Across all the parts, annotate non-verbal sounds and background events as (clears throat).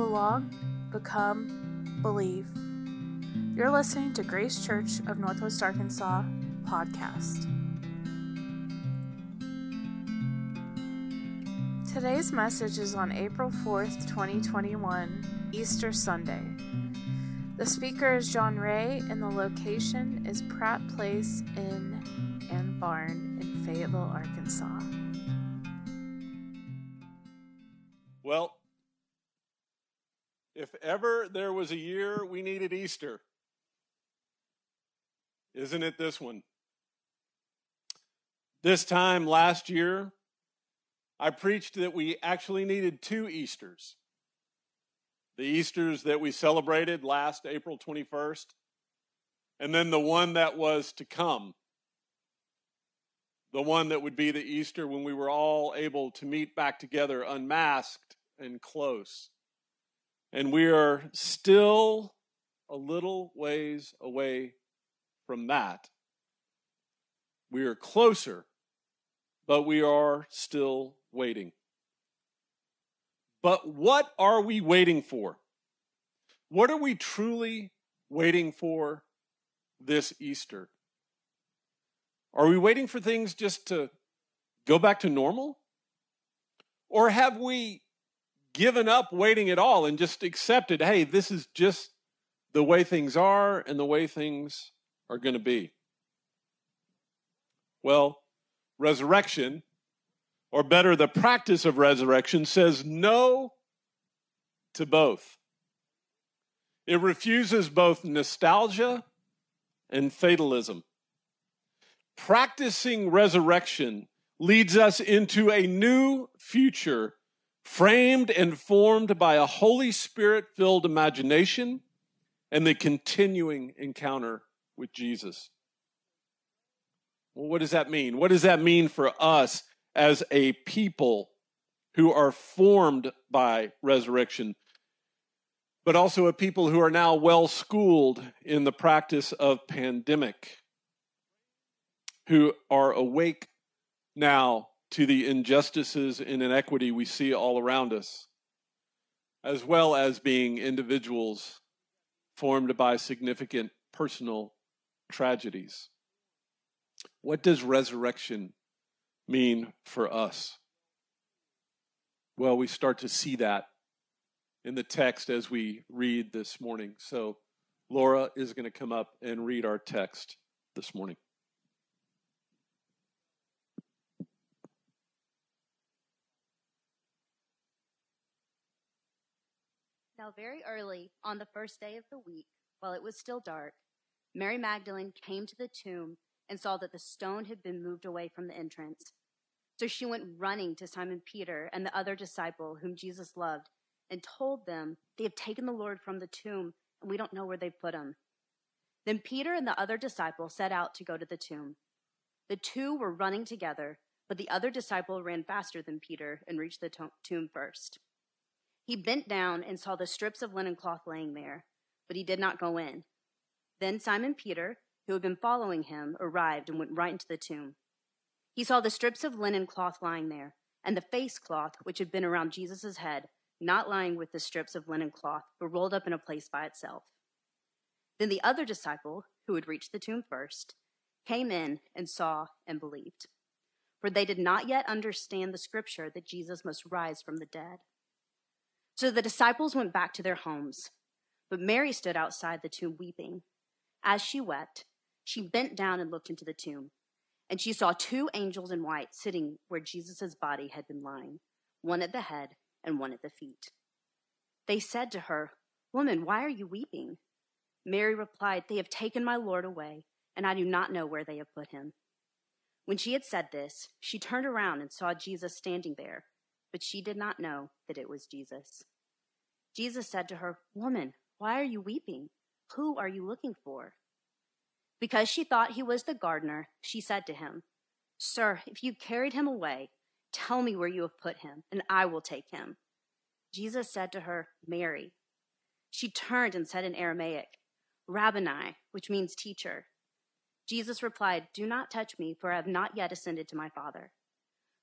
belong, become, believe. You're listening to Grace Church of Northwest Arkansas podcast. Today's message is on April 4th, 2021, Easter Sunday. The speaker is John Ray, and the location is Pratt Place Inn and Barn in Fayetteville, Arkansas. Ever there was a year we needed Easter, isn't it this one? This time last year, I preached that we actually needed two Easters the Easters that we celebrated last April 21st, and then the one that was to come. The one that would be the Easter when we were all able to meet back together unmasked and close. And we are still a little ways away from that. We are closer, but we are still waiting. But what are we waiting for? What are we truly waiting for this Easter? Are we waiting for things just to go back to normal? Or have we given up waiting at all and just accepted, hey, this is just the way things are and the way things are going to be? Well, resurrection or better, the practice of resurrection, says no to both. It refuses both nostalgia and fatalism. Practicing resurrection leads us into a new future framed and formed by a Holy Spirit filled imagination and the continuing encounter with Jesus. Well, what does that mean? What does that mean for us as a people who are formed by resurrection, but also a people who are now well schooled in the practice of pandemic, who are awake now to the injustices and inequity we see all around us, as well as being individuals formed by significant personal tragedies. What does resurrection mean for us? Well, we start to see that in the text as we read this morning. So, Laura is going to come up and read our text this morning. Now, very early on the first day of the week, while it was still dark, Mary Magdalene came to the tomb and saw that the stone had been moved away from the entrance. So she went running to Simon Peter and the other disciple whom Jesus loved and told them, They have taken the Lord from the tomb, and we don't know where they put him. Then Peter and the other disciple set out to go to the tomb. The two were running together, but the other disciple ran faster than Peter and reached the tomb first. He bent down and saw the strips of linen cloth laying there, but he did not go in. Then Simon Peter, who had been following him, arrived and went right into the tomb. He saw the strips of linen cloth lying there, and the face cloth which had been around Jesus' head, not lying with the strips of linen cloth, but rolled up in a place by itself. Then the other disciple, who had reached the tomb first, came in and saw and believed. For they did not yet understand the scripture that Jesus must rise from the dead. So the disciples went back to their homes, but Mary stood outside the tomb weeping. As she wept, she bent down and looked into the tomb. And she saw two angels in white sitting where Jesus' body had been lying, one at the head and one at the feet. They said to her, Woman, why are you weeping? Mary replied, They have taken my Lord away, and I do not know where they have put him. When she had said this, she turned around and saw Jesus standing there, but she did not know that it was Jesus. Jesus said to her, Woman, why are you weeping? Who are you looking for? Because she thought he was the gardener, she said to him, Sir, if you carried him away, tell me where you have put him, and I will take him. Jesus said to her, Mary. She turned and said in Aramaic, Rabboni, which means teacher. Jesus replied, Do not touch me, for I have not yet ascended to my Father.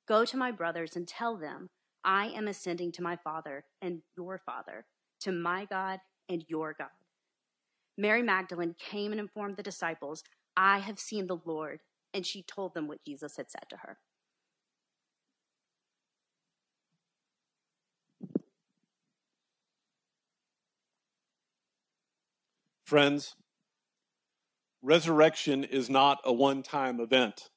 Go to my brothers and tell them, I am ascending to my Father and your Father, to my God and your God. Mary Magdalene came and informed the disciples, I have seen the Lord. And she told them what Jesus had said to her. Friends, resurrection is not a one time event.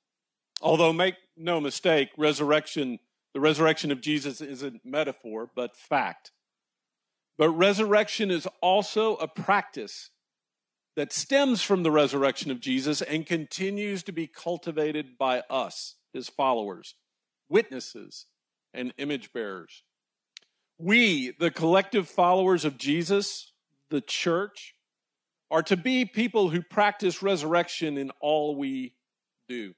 Although, make no mistake, resurrection, the resurrection of Jesus isn't metaphor, but fact. But resurrection is also a practice that stems from the resurrection of Jesus and continues to be cultivated by us, his followers, witnesses, and image bearers. We, the collective followers of Jesus, the church, are to be people who practice resurrection in all we do.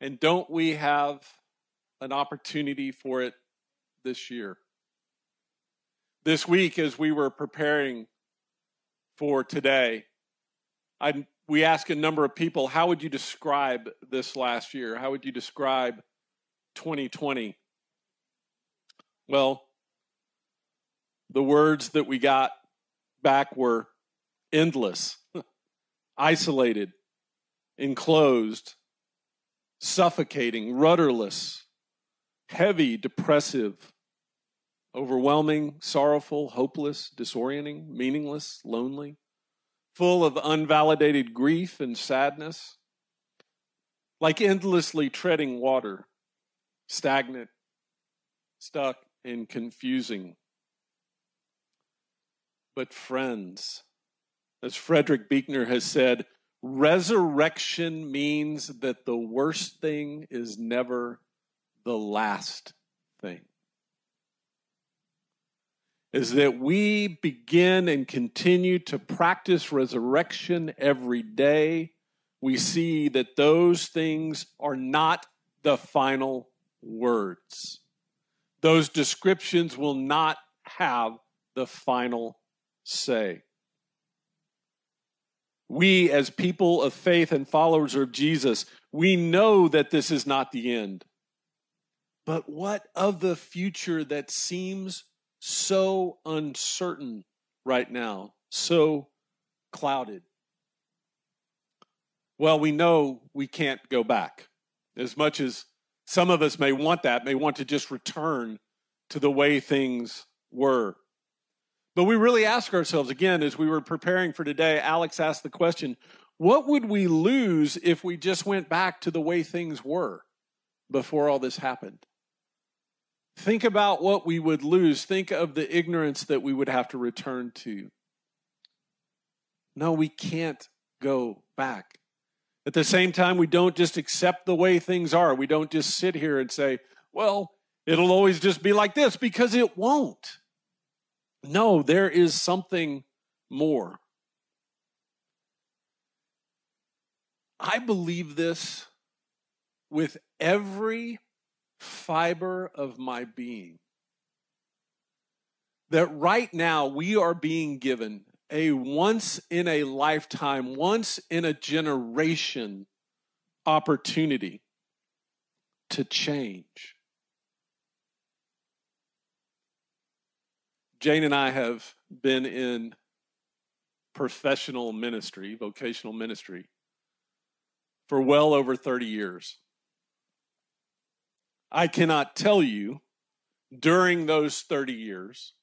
And don't we have an opportunity for it this year? This week, as we were preparing for today, I, we asked a number of people, how would you describe this last year? How would you describe 2020? Well, the words that we got back were endless, (laughs) isolated, enclosed, suffocating, rudderless, heavy, depressive, overwhelming, sorrowful, hopeless, disorienting, meaningless, lonely, full of unvalidated grief and sadness, like endlessly treading water, stagnant, stuck, and confusing. But, friends, as Frederick Buechner has said, resurrection means that the worst thing is never the last thing. Is that we begin and continue to practice resurrection every day. We see that those things are not the final words. Those descriptions will not have the final say we, as people of faith and followers of Jesus, we know that this is not the end. But what of the future that seems so uncertain right now, so clouded? Well, we know we can't go back. As much as some of us may want that, may want to just return to the way things were. But we really ask ourselves again, as we were preparing for today, Alex asked the question what would we lose if we just went back to the way things were before all this happened? Think about what we would lose. Think of the ignorance that we would have to return to. No, we can't go back. At the same time, we don't just accept the way things are. We don't just sit here and say, well, it'll always just be like this because it won't. No, there is something more. I believe this with every fiber of my being. That right now we are being given a once in a lifetime, once in a generation opportunity to change. Jane and I have been in professional ministry, vocational ministry, for well over 30 years. I cannot tell you during those 30 years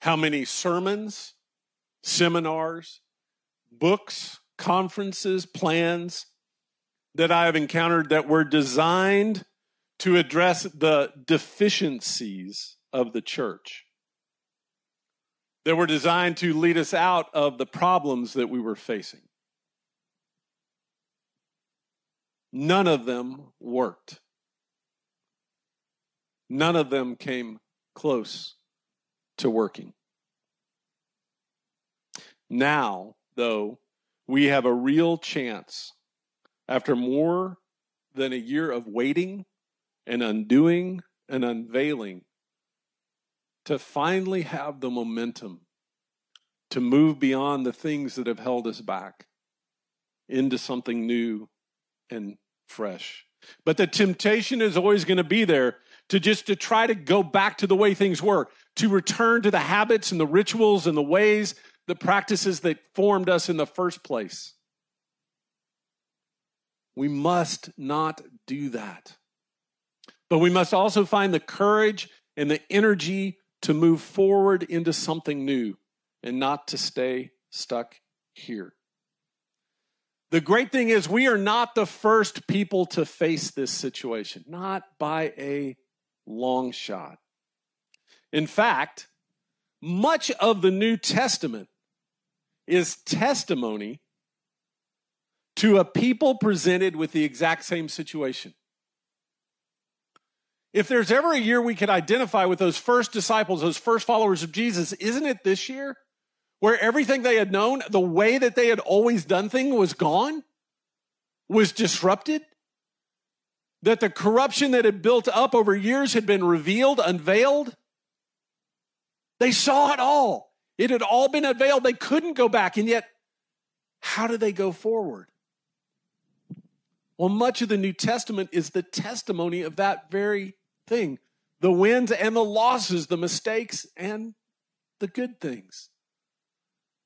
how many sermons, seminars, books, conferences, plans that I have encountered that were designed to address the deficiencies of the church that were designed to lead us out of the problems that we were facing. None of them worked. None of them came close to working. Now, though, we have a real chance after more than a year of waiting and undoing and unveiling to finally have the momentum to move beyond the things that have held us back into something new and fresh. But the temptation is always going to be there to just to try to go back to the way things were, to return to the habits and the rituals and the ways, the practices that formed us in the first place. We must not do that. But we must also find the courage and the energy to move forward into something new and not to stay stuck here. The great thing is, we are not the first people to face this situation, not by a long shot. In fact, much of the New Testament is testimony to a people presented with the exact same situation. If there's ever a year we could identify with those first disciples, those first followers of Jesus, isn't it this year? Where everything they had known, the way that they had always done things was gone, was disrupted, that the corruption that had built up over years had been revealed, unveiled. They saw it all. It had all been unveiled. They couldn't go back. And yet, how do they go forward? Well, much of the New Testament is the testimony of that very thing the wins and the losses, the mistakes and the good things.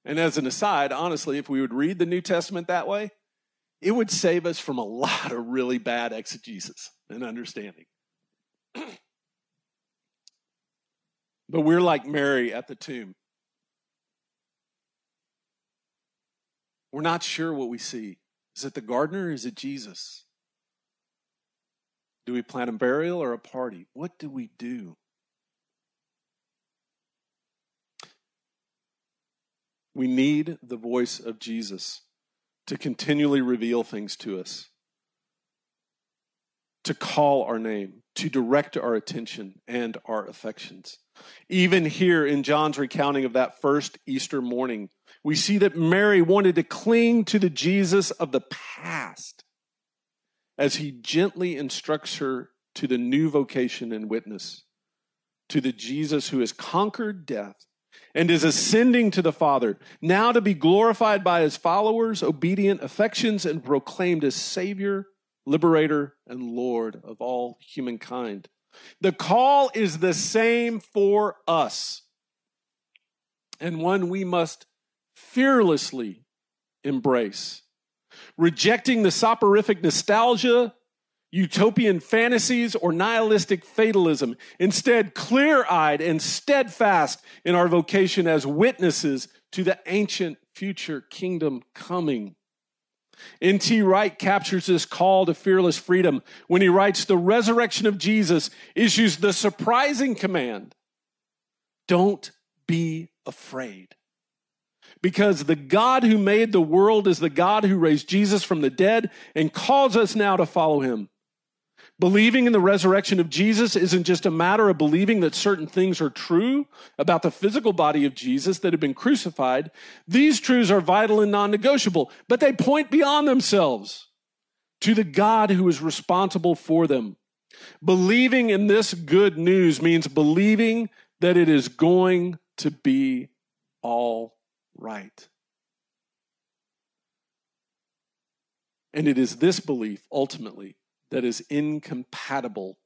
And as an aside, honestly, if we would read the New Testament that way, it would save us from a lot of really bad exegesis and understanding. (clears throat) but we're like Mary at the tomb. We're not sure what we see. Is it the gardener is it Jesus? Do we plan a burial or a party? What do we do? We need the voice of Jesus to continually reveal things to us, to call our name, to direct our attention and our affections. Even here in John's recounting of that first Easter morning, we see that Mary wanted to cling to the Jesus of the past as he gently instructs her to the new vocation and witness, to the Jesus who has conquered death and is ascending to the Father, now to be glorified by his followers, obedient affections, and proclaimed as Savior, Liberator, and Lord of all humankind. The call is the same for us, and one we must fearlessly embrace rejecting the soporific nostalgia, utopian fantasies, or nihilistic fatalism. Instead, clear eyed and steadfast in our vocation as witnesses to the ancient future kingdom coming. N.T. Wright captures this call to fearless freedom when he writes The resurrection of Jesus issues the surprising command don't be afraid because the God who made the world is the God who raised Jesus from the dead and calls us now to follow him. Believing in the resurrection of Jesus isn't just a matter of believing that certain things are true about the physical body of Jesus that had been crucified. These truths are vital and non negotiable, but they point beyond themselves to the God who is responsible for them. Believing in this good news means believing that it is going to be all right. And it is this belief, ultimately, that is incompatible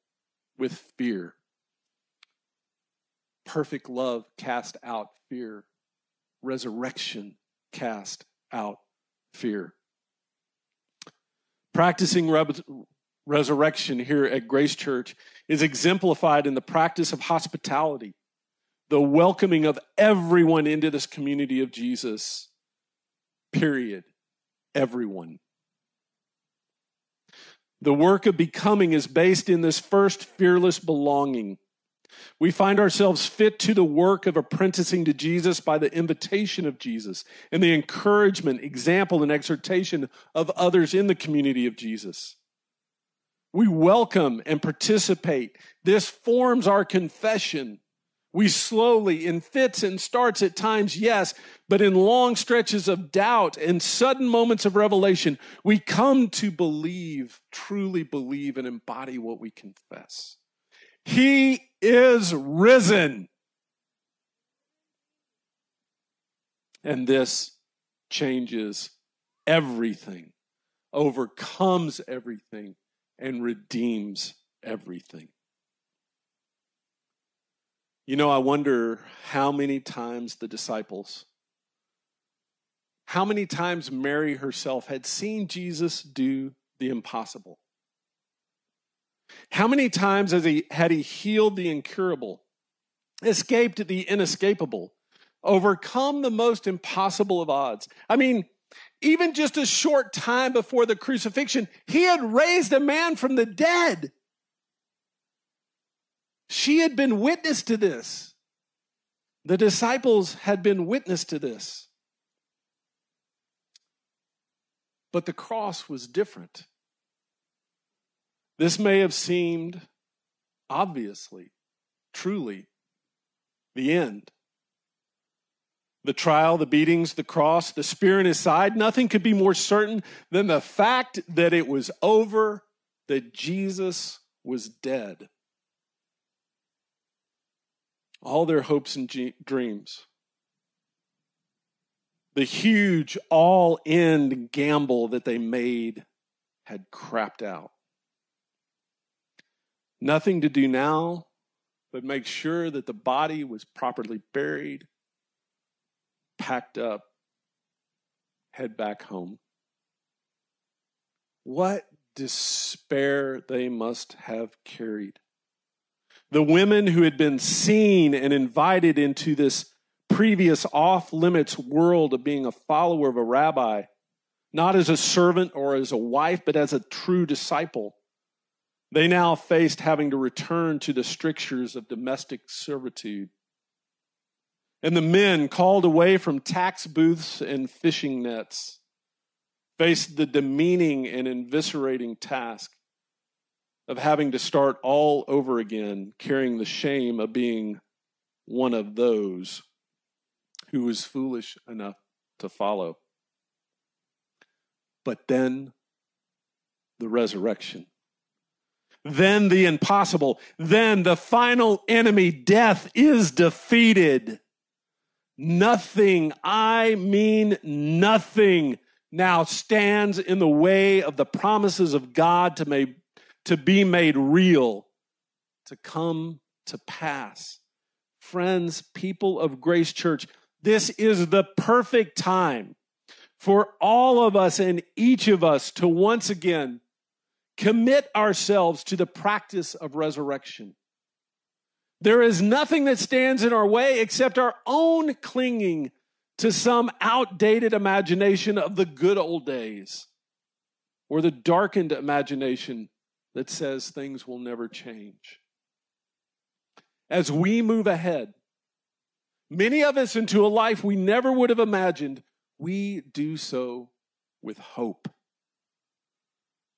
with fear. Perfect love cast out fear. Resurrection cast out fear. Practicing re- resurrection here at Grace Church is exemplified in the practice of hospitality the welcoming of everyone into this community of Jesus. Period. Everyone. The work of becoming is based in this first fearless belonging. We find ourselves fit to the work of apprenticing to Jesus by the invitation of Jesus and the encouragement, example, and exhortation of others in the community of Jesus. We welcome and participate. This forms our confession we slowly, in fits and starts at times, yes, but in long stretches of doubt and sudden moments of revelation, we come to believe, truly believe, and embody what we confess. He is risen. And this changes everything, overcomes everything, and redeems everything. You know, I wonder how many times the disciples, how many times Mary herself had seen Jesus do the impossible. How many times has he, had he healed the incurable, escaped the inescapable, overcome the most impossible of odds? I mean, even just a short time before the crucifixion, he had raised a man from the dead. She had been witness to this. The disciples had been witness to this. But the cross was different. This may have seemed, obviously, truly, the end. The trial, the beatings, the cross, the spear in his side, nothing could be more certain than the fact that it was over, that Jesus was dead. All their hopes and dreams, the huge all in gamble that they made had crapped out. Nothing to do now but make sure that the body was properly buried packed up, head back home. What despair they must have carried. The women who had been seen and invited into this previous off limits world of being a follower of a rabbi, not as a servant or as a wife, but as a true disciple. They now faced having to return to the strictures of domestic servitude and the men called away from tax booths and fishing nets faced the demeaning and eviscerating task of having to start all over again, carrying the shame of being one of those who was foolish enough to follow. But then the resurrection. Then the impossible. Then the final enemy, death, is defeated. Nothing, I mean nothing, now stands in the way of the promises of God to, make, to be made real, to come to pass. Friends, people of Grace Church, this is the perfect time for all of us and each of us to once again commit ourselves to the practice of resurrection. There is nothing that stands in our way except our own clinging to some outdated imagination of the good old days or the darkened imagination that says things will never change. As we move ahead, many of us into a life we never would have imagined, we do so with hope.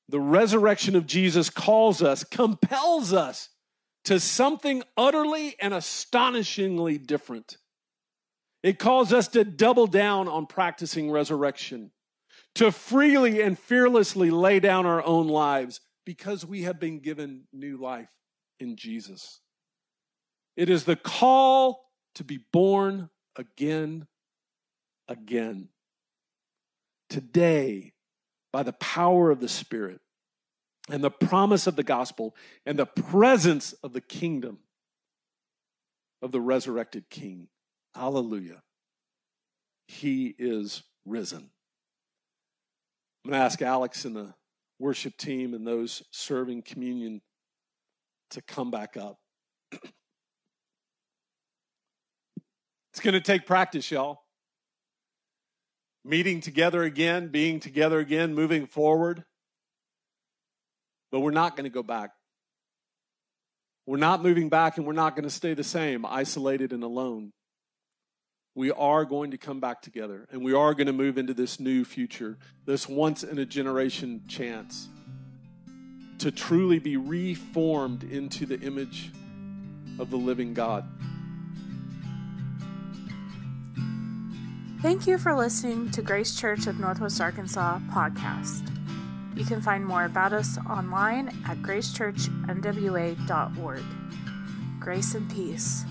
The resurrection of Jesus calls us, compels us to something utterly and astonishingly different. It calls us to double down on practicing resurrection, to freely and fearlessly lay down our own lives because we have been given new life in Jesus. It is the call to be born again, again. Today, by the power of the Spirit, and the promise of the gospel and the presence of the kingdom of the resurrected king. Hallelujah. He is risen. I'm going to ask Alex in the worship team and those serving communion to come back up. (clears throat) it's going to take practice, y'all. Meeting together again, being together again, moving forward. But we're not going to go back. We're not moving back and we're not going to stay the same, isolated and alone. We are going to come back together and we are going to move into this new future, this once in a generation chance to truly be reformed into the image of the living God. Thank you for listening to Grace Church of Northwest Arkansas podcast. You can find more about us online at gracechurchnwa.org. Grace and peace.